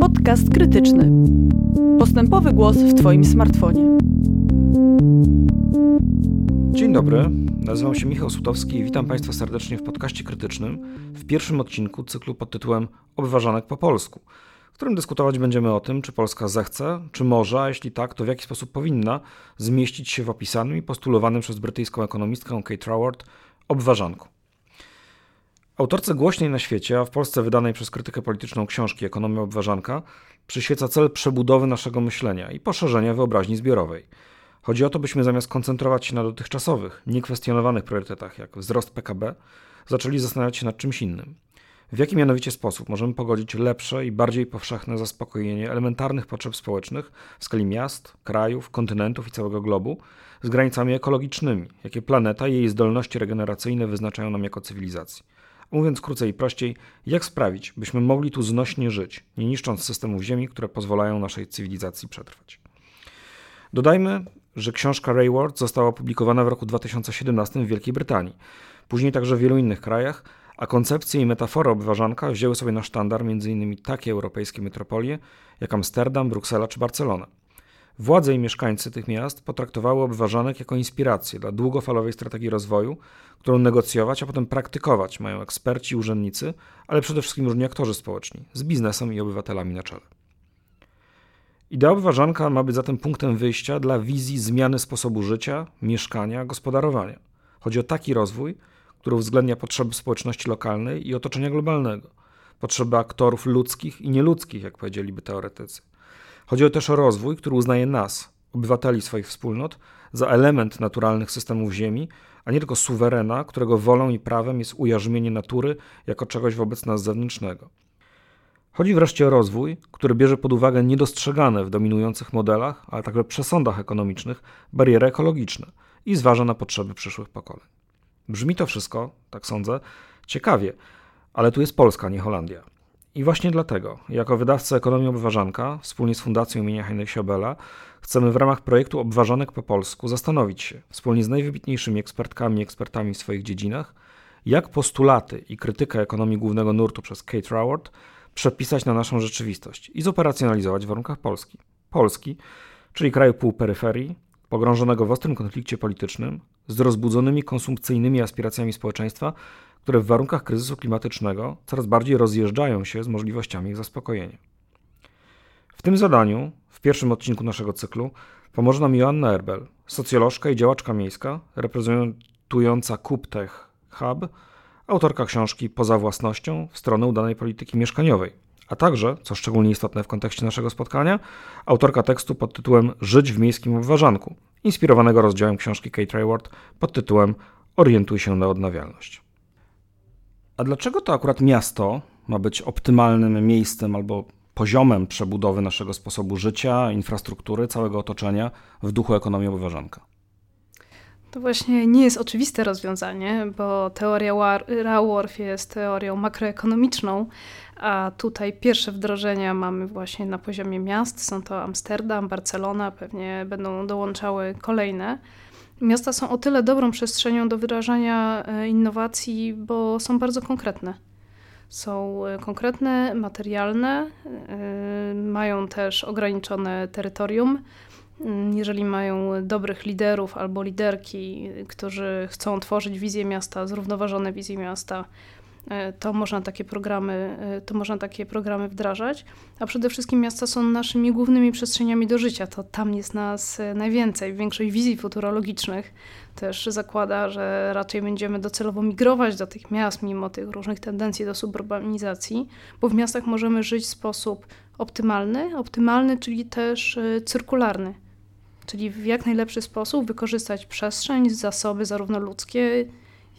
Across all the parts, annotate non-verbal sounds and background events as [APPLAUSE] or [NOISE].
Podcast krytyczny. Postępowy głos w Twoim smartfonie. Dzień dobry, nazywam się Michał Sutowski i witam Państwa serdecznie w podcaście krytycznym w pierwszym odcinku cyklu pod tytułem Obważanek po polsku, w którym dyskutować będziemy o tym, czy Polska zechce, czy może, a jeśli tak, to w jaki sposób powinna zmieścić się w opisanym i postulowanym przez brytyjską ekonomistkę Kate Raworth obważanku. Autorce głośnej na świecie, a w Polsce wydanej przez krytykę polityczną książki Ekonomia Obważanka, przyświeca cel przebudowy naszego myślenia i poszerzenia wyobraźni zbiorowej. Chodzi o to, byśmy zamiast koncentrować się na dotychczasowych, niekwestionowanych priorytetach, jak wzrost PKB, zaczęli zastanawiać się nad czymś innym. W jaki mianowicie sposób możemy pogodzić lepsze i bardziej powszechne zaspokojenie elementarnych potrzeb społecznych w skali miast, krajów, kontynentów i całego globu z granicami ekologicznymi, jakie planeta i jej zdolności regeneracyjne wyznaczają nam jako cywilizacji. Mówiąc krócej i prościej, jak sprawić, byśmy mogli tu znośnie żyć, nie niszcząc systemów Ziemi, które pozwalają naszej cywilizacji przetrwać. Dodajmy, że książka Rayward została opublikowana w roku 2017 w Wielkiej Brytanii, później także w wielu innych krajach, a koncepcje i metafory obważanka wzięły sobie na sztandar m.in. takie europejskie metropolie jak Amsterdam, Bruksela czy Barcelona. Władze i mieszkańcy tych miast potraktowały obważanek jako inspirację dla długofalowej strategii rozwoju, którą negocjować, a potem praktykować mają eksperci, urzędnicy, ale przede wszystkim różni aktorzy społeczni, z biznesem i obywatelami na czele. Idea obważanka ma być zatem punktem wyjścia dla wizji zmiany sposobu życia, mieszkania, gospodarowania. Chodzi o taki rozwój, który uwzględnia potrzeby społeczności lokalnej i otoczenia globalnego, potrzeby aktorów ludzkich i nieludzkich, jak powiedzieliby teoretycy. Chodzi też o rozwój, który uznaje nas, obywateli swoich wspólnot, za element naturalnych systemów Ziemi, a nie tylko suwerena, którego wolą i prawem jest ujarzmienie natury jako czegoś wobec nas zewnętrznego. Chodzi wreszcie o rozwój, który bierze pod uwagę niedostrzegane w dominujących modelach, ale także przesądach ekonomicznych bariery ekologiczne i zważa na potrzeby przyszłych pokoleń. Brzmi to wszystko, tak sądzę, ciekawie, ale tu jest Polska, nie Holandia. I właśnie dlatego, jako wydawca Ekonomii Obważanka, wspólnie z Fundacją imienia Heinricha Siobela, chcemy w ramach projektu Obważanek po polsku zastanowić się, wspólnie z najwybitniejszymi ekspertkami i ekspertami w swoich dziedzinach, jak postulaty i krytykę ekonomii głównego nurtu przez Kate Raworth przepisać na naszą rzeczywistość i zoperacjonalizować w warunkach Polski. Polski, czyli kraju półperyferii, pogrążonego w ostrym konflikcie politycznym, z rozbudzonymi konsumpcyjnymi aspiracjami społeczeństwa, które w warunkach kryzysu klimatycznego coraz bardziej rozjeżdżają się z możliwościami ich zaspokojenia. W tym zadaniu, w pierwszym odcinku naszego cyklu, pomoże nam Joanna Erbel, socjolożka i działaczka miejska, reprezentująca KubTech Hub, autorka książki Poza własnością w stronę udanej polityki mieszkaniowej, a także, co szczególnie istotne w kontekście naszego spotkania, autorka tekstu pod tytułem Żyć w miejskim obważanku, inspirowanego rozdziałem książki Kate Rayward pod tytułem Orientuj się na odnawialność. A dlaczego to akurat miasto ma być optymalnym miejscem albo poziomem przebudowy naszego sposobu życia, infrastruktury, całego otoczenia w duchu ekonomii obywatelska? To właśnie nie jest oczywiste rozwiązanie, bo teoria Raworth jest teorią makroekonomiczną, a tutaj pierwsze wdrożenia mamy właśnie na poziomie miast. Są to Amsterdam, Barcelona, pewnie będą dołączały kolejne. Miasta są o tyle dobrą przestrzenią do wyrażania e, innowacji, bo są bardzo konkretne. Są e, konkretne, materialne, e, mają też ograniczone terytorium. Mm, jeżeli mają dobrych liderów albo liderki, którzy chcą tworzyć wizję miasta, zrównoważone wizje miasta, to można takie programy, e, to można takie programy wdrażać. A przede wszystkim miasta są naszymi głównymi przestrzeniami do życia. To tam jest nas e, najwięcej. Większość wizji futurologicznych też zakłada, że raczej będziemy docelowo migrować do tych miast, mimo tych różnych tendencji do suburbanizacji, bo w miastach możemy żyć w sposób optymalny, optymalny, czyli też cyrkularny. Czyli w jak najlepszy sposób wykorzystać przestrzeń, zasoby zarówno ludzkie,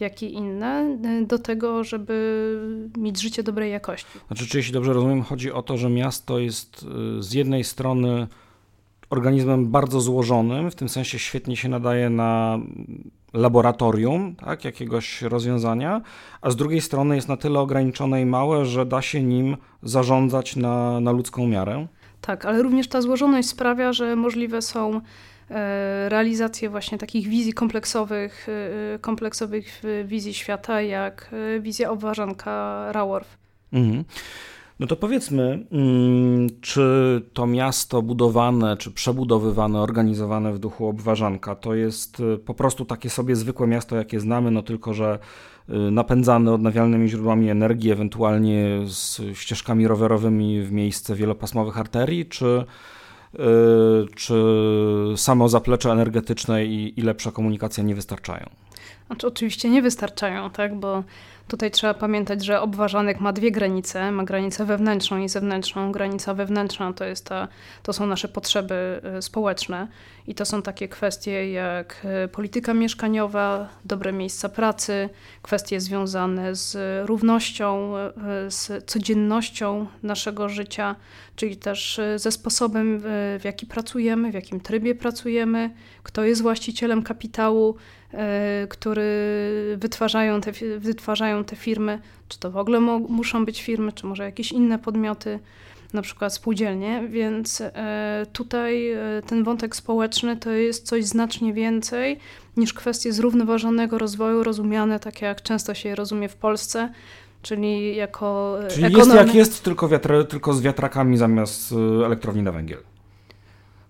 jak i inne, y, do tego, żeby mieć życie dobrej jakości. Znaczy, czy jeśli dobrze rozumiem, chodzi o to, że miasto jest y, z jednej strony organizmem bardzo złożonym, w tym sensie świetnie się nadaje na laboratorium tak, jakiegoś rozwiązania, a z drugiej strony jest na tyle ograniczone i małe, że da się nim zarządzać na, na ludzką miarę. Tak, ale również ta złożoność sprawia, że możliwe są realizację właśnie takich wizji kompleksowych, e, kompleksowych wizji świata, jak e, wizja obważanka Raworth. Mhm. No to powiedzmy, mm, czy to miasto budowane, czy przebudowywane, organizowane w duchu obważanka, to jest po prostu takie sobie zwykłe miasto, jakie znamy, no tylko, że napędzane odnawialnymi źródłami energii, ewentualnie z ścieżkami rowerowymi w miejsce wielopasmowych arterii, czy, czy samo zaplecze energetyczne i, i lepsza komunikacja nie wystarczają? Znaczy, oczywiście nie wystarczają, tak, bo Tutaj trzeba pamiętać, że obważanek ma dwie granice. Ma granicę wewnętrzną i zewnętrzną. Granica wewnętrzna to, jest ta, to są nasze potrzeby y, społeczne i to są takie kwestie jak y, polityka mieszkaniowa, dobre miejsca pracy, kwestie związane z równością, y, z codziennością naszego życia, czyli też ze sposobem, w jaki pracujemy, w jakim trybie pracujemy, kto jest właścicielem kapitału, który wytwarzają te, wytwarzają te firmy, czy to w ogóle muszą być firmy, czy może jakieś inne podmioty, na przykład spółdzielnie, więc e, tutaj e, ten wątek społeczny to jest coś znacznie więcej niż kwestie zrównoważonego rozwoju, rozumiane tak jak często się rozumie w Polsce, czyli jako Czyli jest jak jest, tylko, wiatr, tylko z wiatrakami zamiast elektrowni na węgiel.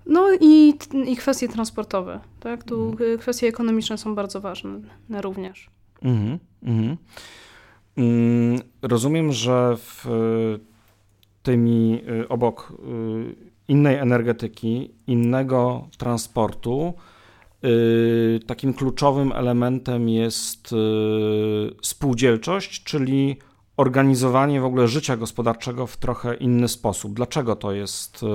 No i, i kwestie transportowe. Tak? Tu mhm. kwestie ekonomiczne są bardzo ważne również. Mhm, mhm. Mm, rozumiem, że w tymi y, obok y, innej energetyki, innego transportu, y, takim kluczowym elementem jest spółdzielczość, czyli organizowanie w ogóle życia gospodarczego w trochę inny sposób. Dlaczego to jest, y,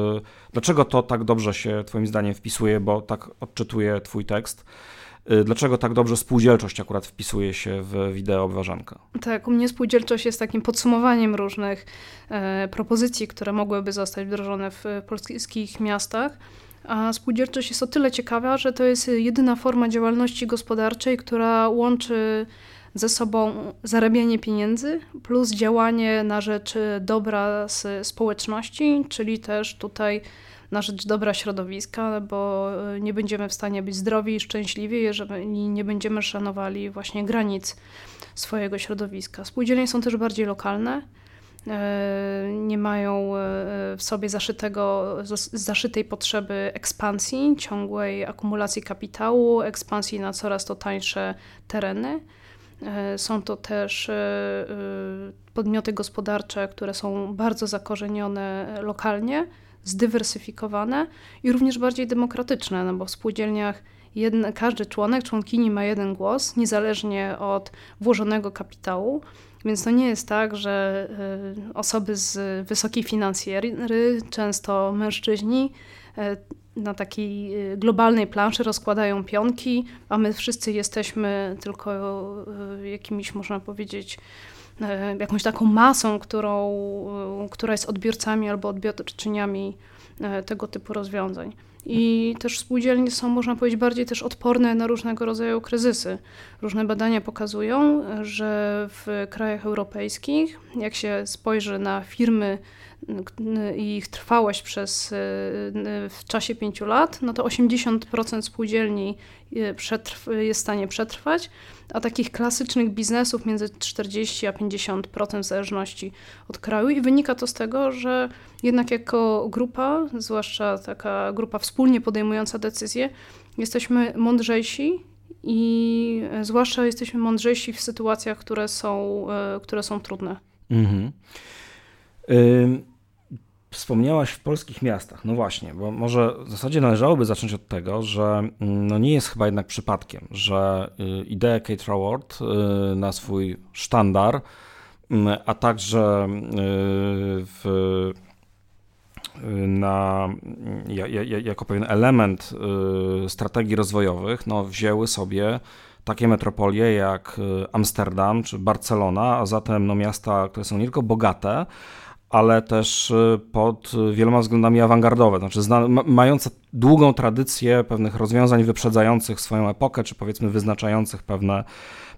dlaczego to tak dobrze się Twoim zdaniem wpisuje, bo tak odczytuję Twój tekst? Y, dlaczego tak dobrze spółdzielczość akurat wpisuje się w wideo obważanka? Tak, u mnie spółdzielczość jest takim podsumowaniem różnych e, propozycji, które mogłyby zostać wdrożone w polskich miastach. A spółdzielczość jest o tyle ciekawa, że to jest jedyna forma działalności gospodarczej, która łączy ze sobą zarabianie pieniędzy plus działanie na rzecz dobra społeczności, czyli też tutaj na rzecz dobra środowiska, bo nie będziemy w stanie być zdrowi i szczęśliwi, jeżeli nie będziemy szanowali właśnie granic swojego środowiska. Spółdzielnie są też bardziej lokalne e, nie mają w sobie zaszytego, zaszytej potrzeby ekspansji, ciągłej akumulacji kapitału, ekspansji na coraz to tańsze tereny. E, są to też e, e, podmioty gospodarcze, które są bardzo zakorzenione lokalnie, zdywersyfikowane i również bardziej demokratyczne, no bo w spółdzielniach jedne, każdy członek, członkini ma jeden głos, niezależnie od włożonego kapitału. Więc to nie jest tak, że osoby z wysokiej finansjery, często mężczyźni, na takiej y, globalnej planszy rozkładają pionki, a my wszyscy jesteśmy tylko y, jakimiś, można powiedzieć, y, jakąś taką masą, którą, która jest odbiorcami albo odbiorczyniami tego typu rozwiązań. I też spółdzielnie są, można powiedzieć, bardziej też odporne na różnego rodzaju kryzysy. Różne badania pokazują, że w krajach europejskich, jak się spojrzy na firmy i ich trwałość przez, w czasie pięciu lat, no to 80% spółdzielni jest w stanie przetrwać, a takich klasycznych biznesów między 40 a 50% w zależności od kraju. I wynika to z tego, że jednak jako grupa, zwłaszcza taka grupa wspólnie podejmująca decyzje, jesteśmy mądrzejsi i zwłaszcza jesteśmy mądrzejsi w sytuacjach, które są, które są trudne. Mhm. Wspomniałaś w polskich miastach. No właśnie, bo może w zasadzie należałoby zacząć od tego, że mm, no nie jest chyba jednak przypadkiem, że y, ideę Kate Raworth y, na swój sztandar, mm, a także y, w, na, jako pewien element strategii rozwojowych no, wzięły sobie takie metropolie jak Amsterdam czy Barcelona, a zatem no, miasta, które są nie tylko bogate, ale też y, pod wieloma względami awangardowe, znaczy zna, mające długą tradycję pewnych rozwiązań wyprzedzających swoją epokę, czy powiedzmy wyznaczających pewne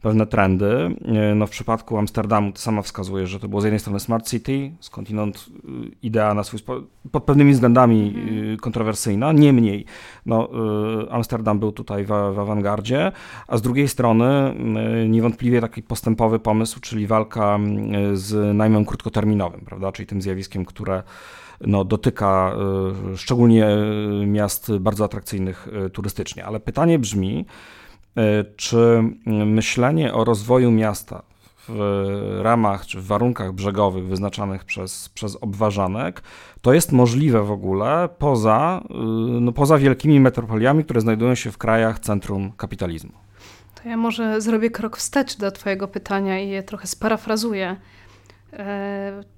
pewne trendy. E, no w przypadku Amsterdamu to sama wskazuje, że to było z jednej strony smart city, skądinąd y, idea na swój sposób, pod pewnymi względami mm. kontrowersyjna, niemniej no, y, Amsterdam był tutaj w, w awangardzie, a z drugiej strony niewątpliwie taki postępowy pomysł, czyli walka z najmem krótkoterminowym, prawda, czyli tym zjawiskiem, które no, dotyka szczególnie miast bardzo atrakcyjnych turystycznie. Ale pytanie brzmi, E, czy myślenie o rozwoju miasta w ramach czy w warunkach brzegowych wyznaczanych przez, przez obważanek, to jest możliwe w ogóle poza, no, poza wielkimi metropoliami, które znajdują się w krajach centrum kapitalizmu. To ja może zrobię krok wstecz do Twojego pytania i je trochę sparafrazuję.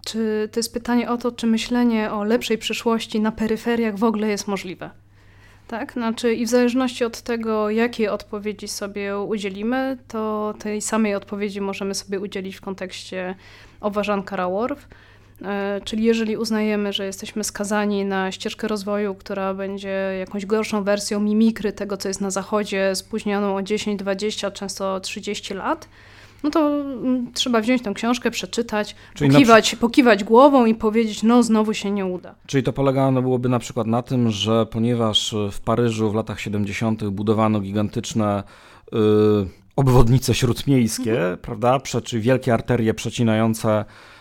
Czy to jest pytanie o to, czy myślenie o lepszej przyszłości na peryferiach w ogóle jest możliwe? Tak, znaczy i w zależności od tego, jakiej odpowiedzi sobie udzielimy, to tej samej odpowiedzi możemy sobie udzielić w kontekście obważanka Raworth. E, czyli jeżeli uznajemy, że jesteśmy skazani na ścieżkę rozwoju, która będzie jakąś gorszą wersją mimikry tego, co jest na zachodzie, spóźnioną o 10, 20, często 30 lat, no to mm, trzeba wziąć tę książkę, przeczytać, pokiwać, przy... pokiwać głową i powiedzieć, no znowu się nie uda. Czyli to polegało byłoby na przykład na tym, że ponieważ w Paryżu w latach 70. budowano gigantyczne yy, obwodnice śródmiejskie, mhm. prawda, czy wielkie arterie przecinające Y,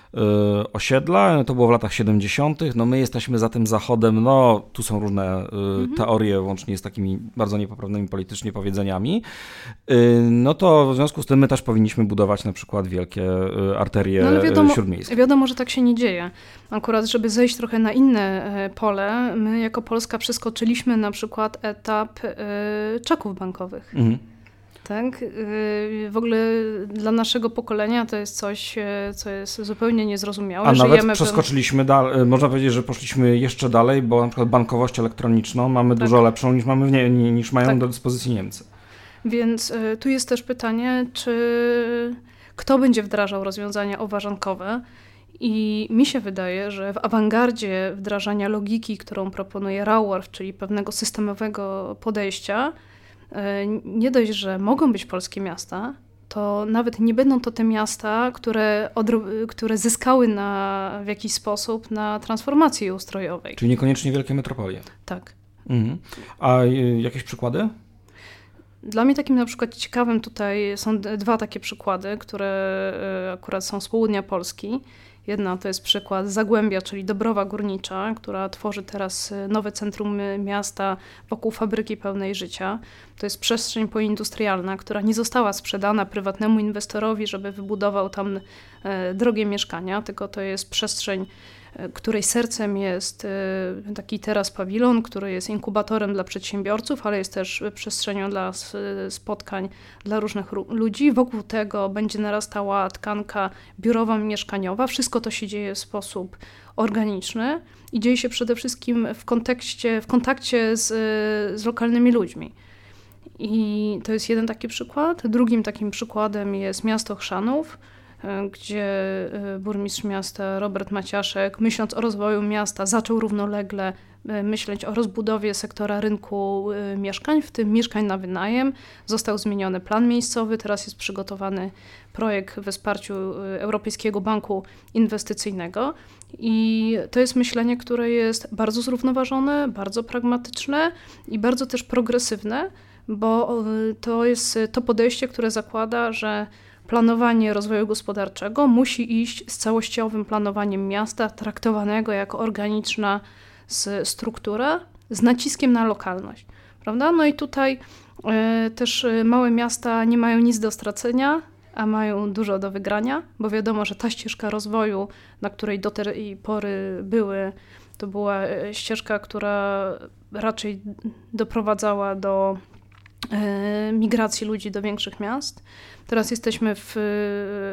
osiedla, to było w latach 70. No my jesteśmy za tym zachodem, no tu są różne y, mhm. teorie, łącznie z takimi bardzo niepoprawnymi politycznie powiedzeniami. Y, no to w związku z tym my też powinniśmy budować na przykład wielkie arterie no, wiadomo, śródmiejskie. Wiadomo, że tak się nie dzieje. Akurat, żeby zejść trochę na inne e, pole, my jako Polska przeskoczyliśmy na przykład etap czeków bankowych. Mhm. Tak? Y, w ogóle dla naszego pokolenia to jest coś, e, co jest zupełnie niezrozumiałe. A Żyjemy nawet przeskoczyliśmy dalej, e, można powiedzieć, że poszliśmy jeszcze dalej, bo na przykład bankowość elektroniczną mamy tak. dużo lepszą niż, mamy nie, niż mają tak. do dyspozycji Niemcy. Więc y, tu jest też pytanie, czy kto będzie wdrażał rozwiązania oważankowe. I mi się wydaje, że w awangardzie wdrażania logiki, którą proponuje Raworth, czyli pewnego systemowego podejścia, nie dość, że mogą być polskie miasta, to nawet nie będą to te miasta, które, które zyskały na, w jakiś sposób na transformacji ustrojowej. Czyli niekoniecznie wielkie metropolie. Tak. Mhm. A y, jakieś przykłady? Dla mnie takim na przykład ciekawym tutaj są dwa takie przykłady, które e, akurat są z południa Polski. Jedna to jest przykład Zagłębia, czyli Dobrowa Górnicza, która tworzy teraz y, nowe centrum y, miasta wokół fabryki pełnej życia. To jest przestrzeń poindustrialna, która nie została sprzedana prywatnemu inwestorowi, żeby wybudował tam e, drogie mieszkania, tylko to jest przestrzeń której sercem jest y, taki teraz pawilon, który jest inkubatorem dla przedsiębiorców, ale jest też przestrzenią dla spotkań dla różnych ludzi. Wokół tego będzie narastała tkanka biurowa, mieszkaniowa. Wszystko to się dzieje w sposób organiczny i dzieje się przede wszystkim w kontekście, w kontakcie z, z lokalnymi ludźmi. I to jest jeden taki przykład. Drugim takim przykładem jest miasto Chrzanów, E, gdzie e, burmistrz miasta Robert Maciaszek, myśląc o rozwoju miasta, zaczął równolegle e, myśleć o rozbudowie sektora rynku mieszkań, w tym mieszkań na wynajem. Został zmieniony plan miejscowy, teraz jest przygotowany projekt we wsparciu Europejskiego Banku Inwestycyjnego. I to jest myślenie, które jest bardzo zrównoważone, bardzo pragmatyczne i bardzo też progresywne, bo to jest to podejście, które zakłada, że planowanie rozwoju gospodarczego musi iść z całościowym planowaniem miasta, traktowanego jako organiczna struktura, z naciskiem na lokalność. Prawda? No i tutaj y, też e, małe miasta nie mają nic do stracenia, a mają dużo do wygrania, bo wiadomo, że ta ścieżka rozwoju, na której do tej pory były, to była e, ścieżka, która raczej doprowadzała do migracji ludzi do większych miast. Teraz jesteśmy w,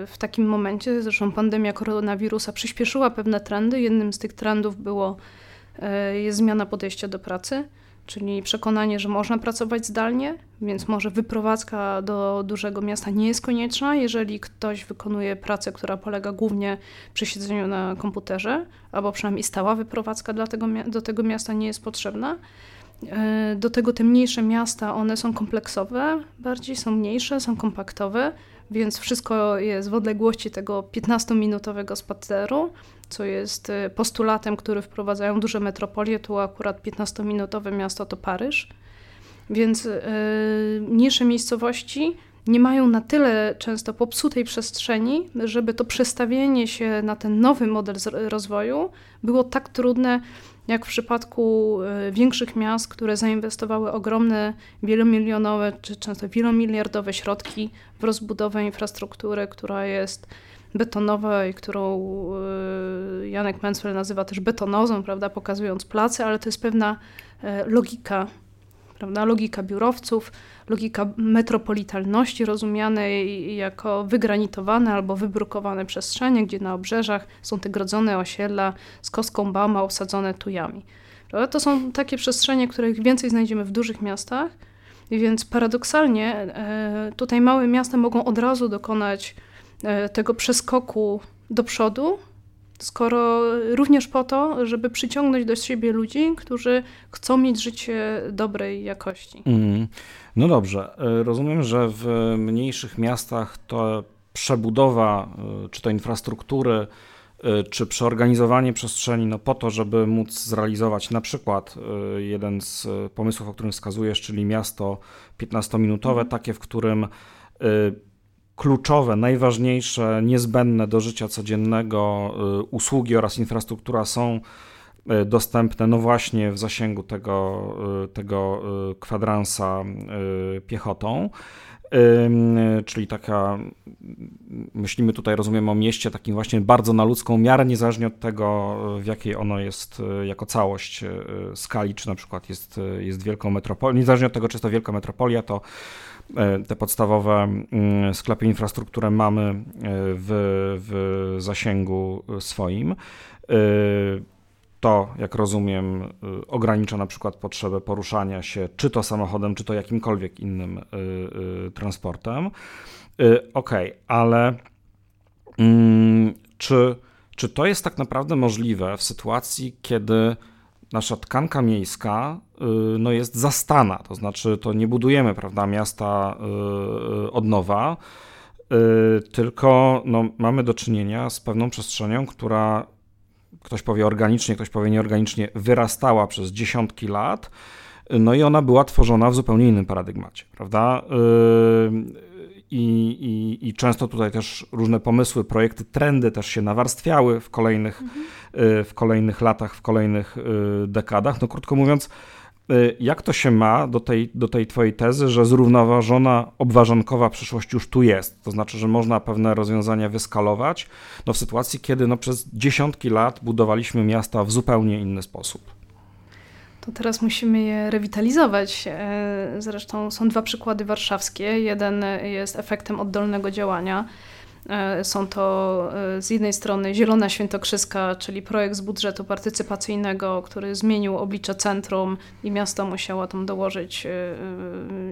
w takim momencie, zresztą pandemia koronawirusa przyspieszyła pewne trendy. Jednym z tych trendów było, e, jest zmiana podejścia do pracy, czyli przekonanie, że można pracować zdalnie, więc może wyprowadzka do dużego miasta nie jest konieczna, jeżeli ktoś wykonuje pracę, która polega głównie przy siedzeniu na komputerze, albo przynajmniej stała wyprowadzka dla tego, do tego miasta nie jest potrzebna. Do tego te mniejsze miasta, one są kompleksowe, bardziej są mniejsze, są kompaktowe, więc wszystko jest w odległości tego 15-minutowego spaceru, co jest postulatem, który wprowadzają duże metropolie. Tu akurat 15-minutowe miasto to Paryż. Więc yy, mniejsze miejscowości nie mają na tyle często popsutej przestrzeni, żeby to przestawienie się na ten nowy model rozwoju było tak trudne, jak w przypadku y, większych miast, które zainwestowały ogromne, wielomilionowe czy często wielomiliardowe środki w rozbudowę infrastruktury, która jest betonowa i którą y, Janek Mencfel nazywa też betonozą, prawda, pokazując place, ale to jest pewna y, logika prawda? Logika biurowców, logika metropolitalności rozumianej jako wygranitowane albo wybrukowane przestrzenie, gdzie na obrzeżach są te grodzone osiedla z kostką bama osadzone tujami. Prawda? To są takie przestrzenie, których więcej znajdziemy w dużych miastach, więc paradoksalnie e, tutaj małe miasta mogą od razu dokonać e, tego przeskoku do przodu, skoro również po to, żeby przyciągnąć do siebie ludzi, którzy chcą mieć życie dobrej jakości. Mm. No dobrze, e, rozumiem, że w mniejszych miastach to przebudowa e, czy to infrastruktury, e, czy przeorganizowanie przestrzeni no po to, żeby móc zrealizować na przykład jeden z pomysłów, o którym wskazujesz, czyli miasto 15-minutowe, mhm. takie, w którym kluczowe, najważniejsze, niezbędne do życia codziennego y, usługi oraz infrastruktura są y, dostępne no właśnie w zasięgu tego, y, tego kwadransa piechotą. Czyli taka, myślimy tutaj, rozumiemy o mieście takim właśnie bardzo na ludzką miarę, niezależnie od tego, w jakiej ono jest jako całość skali, czy na przykład jest, jest wielką metropolią. Niezależnie od tego, czy jest to wielka metropolia, to te podstawowe mm, sklepy, infrastrukturę mamy e, w, w zasięgu swoim. E, to, jak rozumiem, ogranicza na przykład potrzebę poruszania się czy to samochodem, czy to jakimkolwiek innym transportem. Ok, ale mm, czy, czy to jest tak naprawdę możliwe w sytuacji, kiedy nasza tkanka miejska y, no, jest zastana, to znaczy to nie budujemy prawda, miasta y, od nowa, y, tylko no, mamy do czynienia z pewną przestrzenią, która ktoś powie organicznie, ktoś powie nieorganicznie, wyrastała przez dziesiątki lat, no i ona była tworzona w zupełnie innym paradygmacie, prawda? I, i, I, często tutaj też różne pomysły, projekty, trendy też się nawarstwiały w kolejnych, mhm. W kolejnych latach, w kolejnych y, dekadach. No krótko mówiąc, y, jak to się ma do tej, do tej twojej tezy, że zrównoważona, obważankowa przyszłość już tu jest? To znaczy, że można pewne rozwiązania wyskalować no w sytuacji, kiedy no przez dziesiątki lat budowaliśmy miasta w zupełnie inny sposób to teraz musimy je rewitalizować. E, zresztą są dwa przykłady warszawskie. Jeden jest efektem oddolnego działania. E, są to e, z jednej strony Zielona Świętokrzyska, czyli projekt z budżetu partycypacyjnego, który zmienił oblicze centrum i miasto musiało tam dołożyć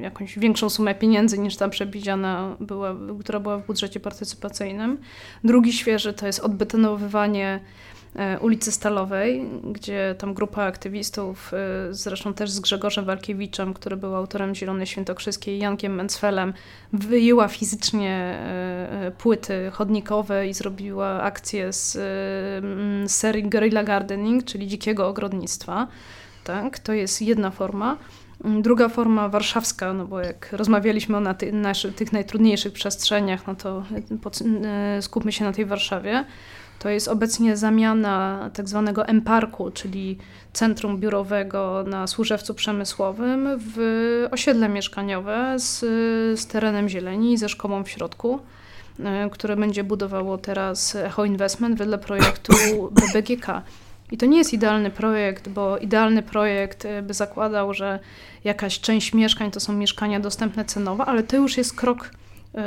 jakąś większą sumę pieniędzy niż ta przewidziana była, która była w budżecie partycypacyjnym. Drugi świeży to jest odbetonowywanie ulicy Stalowej, gdzie tam grupa aktywistów, e, zresztą też z Grzegorzem Walkiewiczem, który był autorem Zielonej Świętokrzyskiej, Jankiem Mencfelem, wyjęła fizycznie e, płyty chodnikowe i zrobiła akcję z, z serii Guerrilla Gardening, czyli dzikiego ogrodnictwa. Tak, to jest jedna forma. Druga forma warszawska, no bo jak rozmawialiśmy o na ty, naszych, tych najtrudniejszych przestrzeniach, no to pod, skupmy się na tej Warszawie to jest obecnie zamiana tak zwanego M-Parku, czyli centrum biurowego na Służewcu Przemysłowym w osiedle mieszkaniowe z, z terenem zieleni i ze szkołą w środku e, które będzie budowało teraz Echo Investment wedle projektu [COUGHS] BBGK. I to nie jest idealny projekt, bo idealny projekt e, by zakładał, że jakaś część mieszkań to są mieszkania dostępne cenowo, ale to już jest krok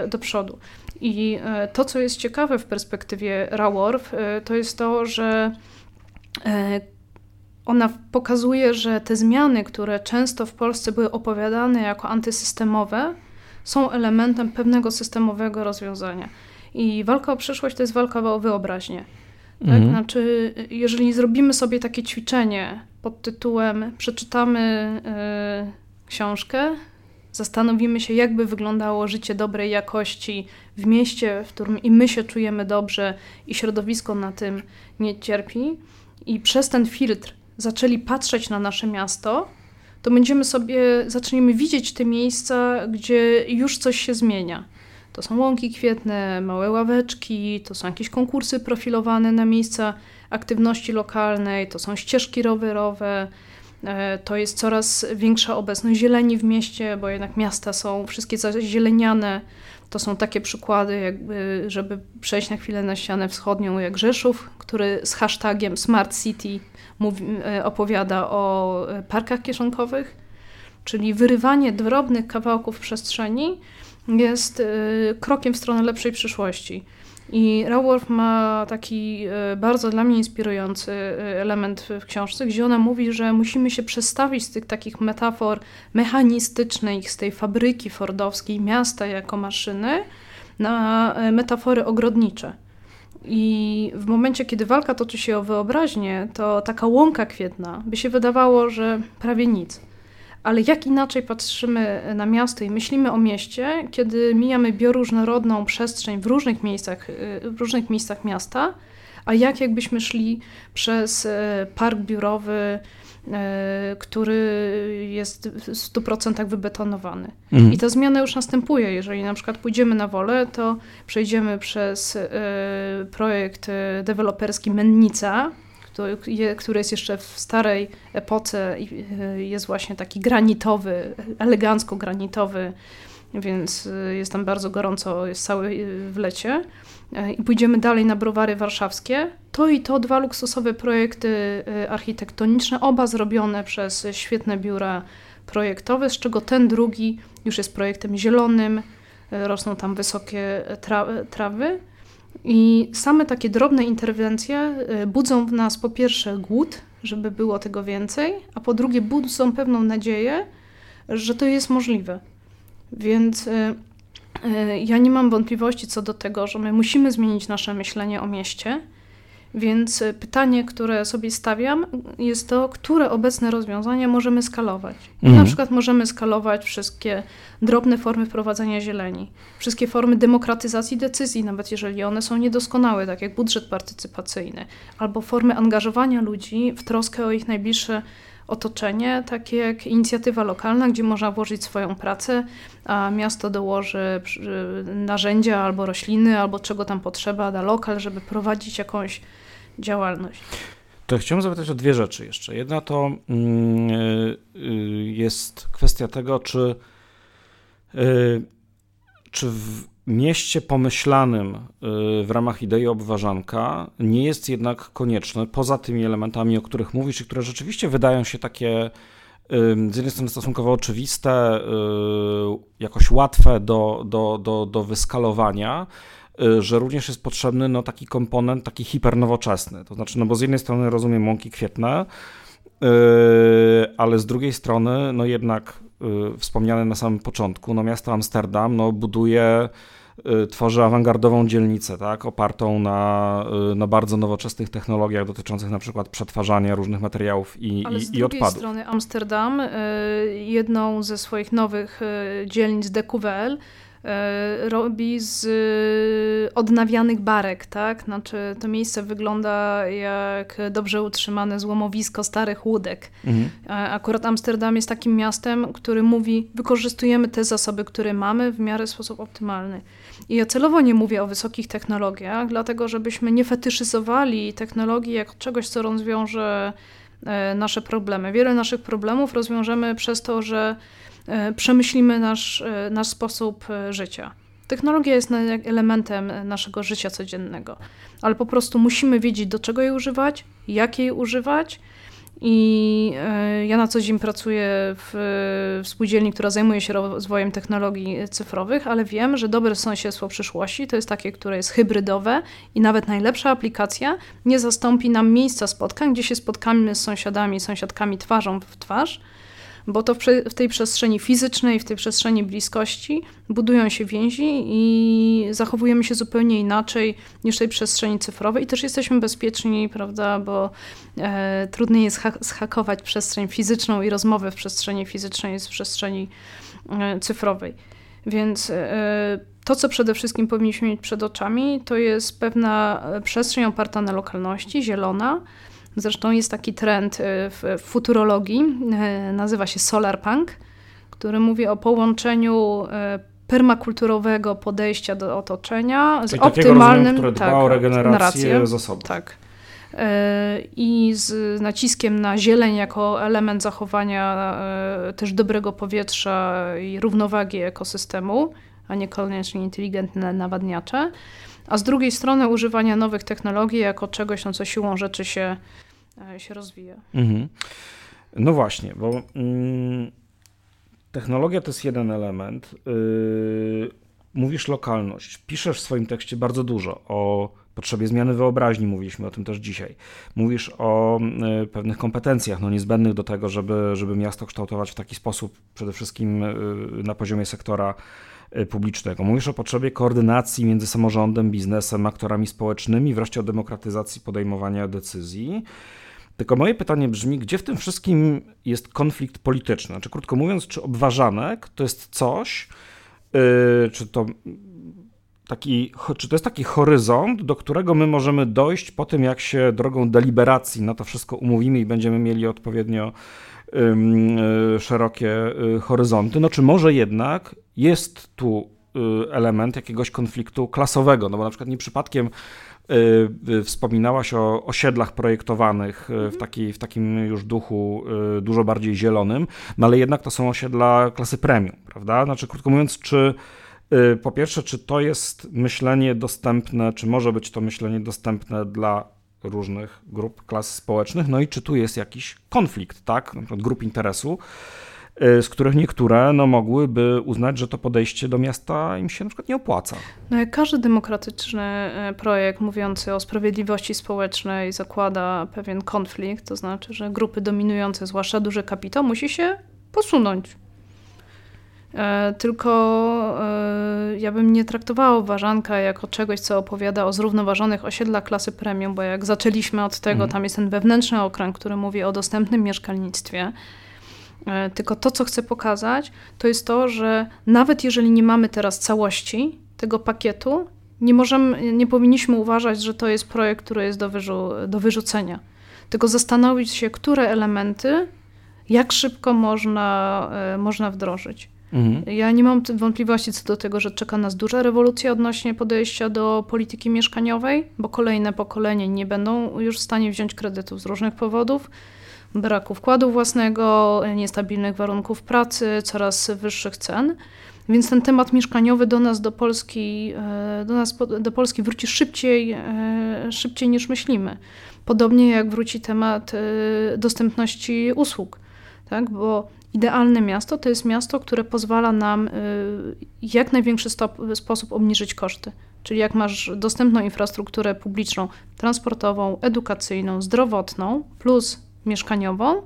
do przodu. I e, to, co jest ciekawe w perspektywie Raworf, e, to jest to, że e, ona pokazuje, że te zmiany, które często w Polsce były opowiadane jako antysystemowe, są elementem pewnego systemowego rozwiązania. I walka o przyszłość to jest walka o wyobraźnię. Tak? Mhm. Znaczy, jeżeli zrobimy sobie takie ćwiczenie, pod tytułem Przeczytamy y, książkę, zastanowimy się, jakby wyglądało życie dobrej jakości w mieście, w którym i my się czujemy dobrze, i środowisko na tym nie cierpi, i przez ten filtr zaczęli patrzeć na nasze miasto, to będziemy sobie, zaczniemy widzieć te miejsca, gdzie już coś się zmienia. To są łąki kwietne, małe ławeczki, to są jakieś konkursy profilowane na miejsca aktywności lokalnej, to są ścieżki rowerowe, to jest coraz większa obecność zieleni w mieście, bo jednak miasta są wszystkie zazieleniane. To są takie przykłady, jakby, żeby przejść na chwilę na ścianę wschodnią, jak Rzeszów, który z hashtagiem Smart City mówi, e, opowiada o e, parkach kieszonkowych, czyli wyrywanie drobnych kawałków przestrzeni jest krokiem w stronę lepszej przyszłości. I Raworth ma taki e, bardzo dla mnie inspirujący e, element w książce, gdzie ona mówi, że musimy się przestawić z tych takich metafor mechanistycznych, z tej fabryki fordowskiej, miasta jako maszyny, na e, metafory ogrodnicze. I w momencie, kiedy walka toczy się o wyobraźnię, to taka łąka kwietna by się wydawało, że prawie nic. Ale jak inaczej patrzymy na miasto i myślimy o mieście, kiedy mijamy bioróżnorodną przestrzeń w różnych miejscach, y, w różnych miejscach miasta, a jak jakbyśmy szli przez y, park biurowy, y, który jest w 100% wybetonowany. Mhm. I ta zmiana już następuje. Jeżeli na przykład pójdziemy na wolę, to przejdziemy przez projekt deweloperski Mennica, który jest jeszcze w starej epoce i e, jest właśnie taki granitowy, elegancko granitowy, więc e, jest tam bardzo gorąco, jest cały e, w lecie. I pójdziemy dalej na browary warszawskie. To i to dwa luksusowe projekty architektoniczne, oba zrobione przez świetne biura projektowe, z czego ten drugi już jest projektem zielonym, rosną tam wysokie tra trawy. I same takie drobne interwencje y, budzą w nas po pierwsze głód, żeby było tego więcej, a po drugie budzą pewną nadzieję, że to jest możliwe. Więc y, y, ja nie mam wątpliwości co do tego, że my musimy zmienić nasze myślenie o mieście więc e, pytanie, które sobie stawiam, jest to, które obecne rozwiązania możemy skalować. Mhm. Na przykład możemy skalować wszystkie drobne formy wprowadzania zieleni, wszystkie formy demokratyzacji decyzji, nawet jeżeli one są niedoskonałe, tak jak budżet partycypacyjny, albo formy angażowania ludzi w troskę o ich najbliższe otoczenie, takie jak inicjatywa lokalna, gdzie można włożyć swoją pracę, a miasto dołoży narzędzia albo rośliny, albo czego tam potrzeba, da lokal, żeby prowadzić jakąś działalność. To chciałem zapytać o dwie rzeczy jeszcze. Jedna to mm, y, jest kwestia tego, czy, y, czy w mieście pomyślanym y, w ramach idei obważanka nie jest jednak konieczne, poza tymi elementami, o których mówisz i które rzeczywiście wydają się takie z jednej strony stosunkowo oczywiste, jakoś łatwe do, do, do, do wyskalowania, że również jest potrzebny no, taki komponent, taki hipernowoczesny. To znaczy, no bo z jednej strony rozumiem mąki kwietne, yy, ale z drugiej strony, no jednak yy, wspomniane na samym początku, no miasto Amsterdam no, buduje y, tworzy awangardową dzielnicę, tak, opartą na, y, na bardzo nowoczesnych technologiach dotyczących na przykład przetwarzania różnych materiałów i, Ale i, z i odpadów. z drugiej strony Amsterdam, jedną ze swoich nowych dzielnic DQWL, robi z e, odnawianych barek, tak? Znaczy to miejsce wygląda jak dobrze utrzymane złomowisko starych łódek. Mhm. Akurat Amsterdam jest takim miastem, który mówi, wykorzystujemy te zasoby, które mamy w miarę sposób optymalny. I ja celowo nie mówię o wysokich technologiach, dlatego żebyśmy nie fetyszyzowali technologii jako czegoś, co rozwiąże e, nasze problemy. Wiele naszych problemów rozwiążemy przez to, że E, przemyślimy nasz, e, nasz sposób e, życia. Technologia jest elementem naszego życia codziennego, ale po prostu musimy wiedzieć, do czego jej używać, jak jej używać. I ja na co dzień pracuję w, w spółdzielni, która zajmuje się rozwojem technologii cyfrowych, ale wiem, że dobre sąsiedztwo przyszłości to jest takie, które jest hybrydowe i nawet najlepsza aplikacja nie zastąpi nam miejsca spotkań, gdzie się spotkamy z sąsiadami, sąsiadkami twarzą w twarz, bo to w, w, tej przestrzeni fizycznej, w tej przestrzeni bliskości budują się więzi i zachowujemy się zupełnie inaczej niż w tej przestrzeni cyfrowej i też jesteśmy bezpieczni, prawda, bo e, trudniej jest ha przestrzeń fizyczną i rozmowę w przestrzeni fizycznej z przestrzeni e, cyfrowej. Więc e, to, co przede wszystkim powinniśmy mieć przed oczami, to jest pewna e, przestrzeń oparta na lokalności, zielona, Zresztą jest taki trend y, w futurologii, y, nazywa się solarpunk, który mówi o połączeniu y, permakulturowego podejścia do otoczenia z optymalnym rozumiem, tak, o regenerację zasobów. Tak. I z naciskiem na zieleń jako element zachowania też dobrego powietrza i równowagi ekosystemu, a niekoniecznie inteligentne nawadniacze a z drugiej strony używania nowych technologii jako czegoś, no co siłą rzeczy się, e, się rozwija. Mhm. No właśnie, bo mm, technologia to jest jeden element. Yy, mówisz lokalność. Piszesz w swoim tekście bardzo dużo o potrzebie zmiany wyobraźni, mówiliśmy o tym też dzisiaj. Mówisz o y, pewnych kompetencjach no, niezbędnych do tego, żeby, żeby miasto kształtować w taki sposób, przede wszystkim y, na poziomie sektora publicznego. Mówisz o potrzebie koordynacji między samorządem, biznesem, aktorami społecznymi, wreszcie o demokratyzacji podejmowania decyzji. Tylko moje pytanie brzmi, gdzie w tym wszystkim jest konflikt polityczny? Znaczy, krótko mówiąc, czy obważanek to jest coś, yy, czy to taki, czy to jest taki horyzont, do którego my możemy dojść po tym, jak się drogą deliberacji na to wszystko umówimy i będziemy mieli odpowiednio Y, szerokie y, horyzonty. No czy może jednak jest tu y, element jakiegoś konfliktu klasowego, no bo na przykład nie przypadkiem wspominałaś o osiedlach projektowanych w, mhm. taki, w takim już duchu dużo bardziej zielonym, no ale jednak to są osiedla klasy premium, prawda? Znaczy, krótko mówiąc, czy po pierwsze, czy to jest myślenie dostępne, czy może być to myślenie dostępne dla różnych grup, klas społecznych. No i czy tu jest jakiś konflikt, tak? Na przykład grup interesu, y, z których niektóre no, mogłyby uznać, że to podejście do miasta im się na przykład nie opłaca. No jak każdy demokratyczny e, projekt mówiący o sprawiedliwości społecznej zakłada pewien konflikt, to znaczy, że grupy dominujące, zwłaszcza duży kapitał, musi się posunąć. E, tylko e, ja bym nie traktowała Ważanka jako czegoś, co opowiada o zrównoważonych osiedlach klasy premium, bo jak zaczęliśmy od tego, mhm. tam jest ten wewnętrzny okręg, który mówi o dostępnym mieszkalnictwie. E, tylko to, co chcę pokazać, to jest to, że nawet jeżeli nie mamy teraz całości tego pakietu, nie, możemy, nie powinniśmy uważać, że to jest projekt, który jest do, wyrzu do wyrzucenia. Tylko zastanowić się, które elementy, jak szybko można, można wdrożyć. Mhm. Ja nie mam wątpliwości co do tego, że czeka nas duża rewolucja odnośnie podejścia do polityki mieszkaniowej, bo kolejne pokolenie nie będą już w stanie wziąć kredytów z różnych powodów. Braku wkładu własnego, niestabilnych warunków pracy, coraz wyższych cen. Więc ten temat mieszkaniowy do nas, do Polski, e, do, nas, do Polski wróci szybciej, e, szybciej niż myślimy. Podobnie jak wróci temat e, dostępności usług, tak? bo Idealne miasto to jest miasto, które pozwala nam y, jak największy stop, sposób obniżyć koszty. Czyli jak masz dostępną infrastrukturę publiczną, transportową, edukacyjną, zdrowotną plus mieszkaniową,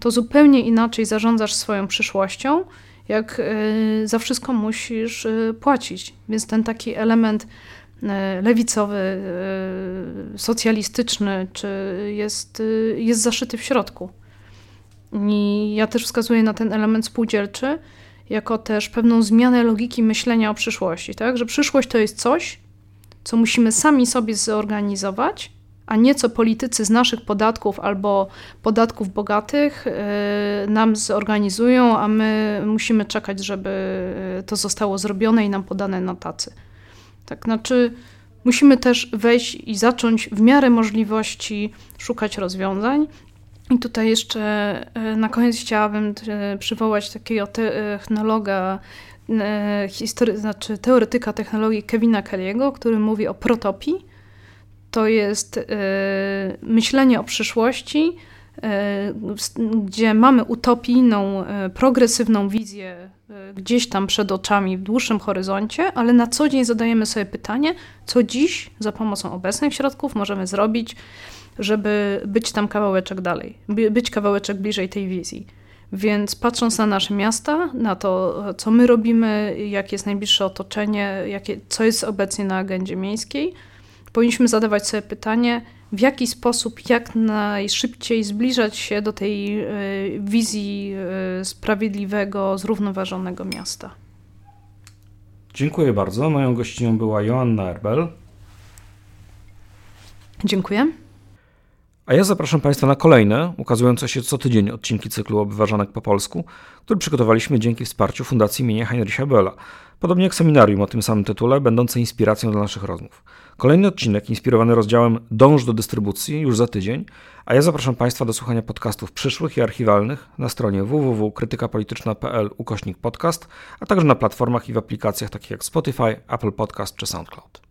to zupełnie inaczej zarządzasz swoją przyszłością, jak y, za wszystko musisz y, płacić. Więc ten taki element lewicowy, socjalistyczny, czy jest, jest zaszyty w środku. I ja też wskazuję na ten element spółdzielczy, jako też pewną zmianę logiki myślenia o przyszłości, tak? Że przyszłość to jest coś, co musimy sami sobie zorganizować, a nie co politycy z naszych podatków albo podatków bogatych yy, nam zorganizują, a my musimy czekać, żeby to zostało zrobione i nam podane na tacy. Tak, znaczy musimy też wejść i zacząć w miarę możliwości szukać rozwiązań, i tutaj jeszcze e, na koniec chciałabym e, przywołać takiego technologa, e, history, znaczy teoretyka technologii Kevina Kelly'ego, który mówi o protopii. To jest myślenie o przyszłości, gdzie mamy utopijną, progresywną wizję gdzieś tam przed oczami w dłuższym horyzoncie, ale na co dzień zadajemy sobie pytanie, co dziś za pomocą obecnych środków możemy zrobić żeby być tam kawałeczek dalej, być kawałeczek bliżej tej wizji. Więc patrząc na nasze miasta, na to, co my robimy, jakie jest najbliższe otoczenie, jakie, co jest obecnie na agendzie miejskiej, powinniśmy zadawać sobie pytanie, w jaki sposób jak najszybciej zbliżać się do tej e, wizji e, sprawiedliwego, zrównoważonego miasta. Dziękuję bardzo. Moją gościnią była Joanna Erbel. Dziękuję. A ja zapraszam Państwa na kolejne, ukazujące się co tydzień odcinki cyklu Obwyważanek po polsku, który przygotowaliśmy dzięki wsparciu Fundacji imienia Heinricha Bölla, podobnie jak seminarium o tym samym tytule, będące inspiracją dla naszych rozmów. Kolejny odcinek inspirowany rozdziałem Dąż do dystrybucji już za tydzień, a ja zapraszam Państwa do słuchania podcastów przyszłych i archiwalnych na stronie www.krytykapolityczna.pl ukośnik podcast, a także na platformach i w aplikacjach takich jak Spotify, Apple Podcast czy SoundCloud.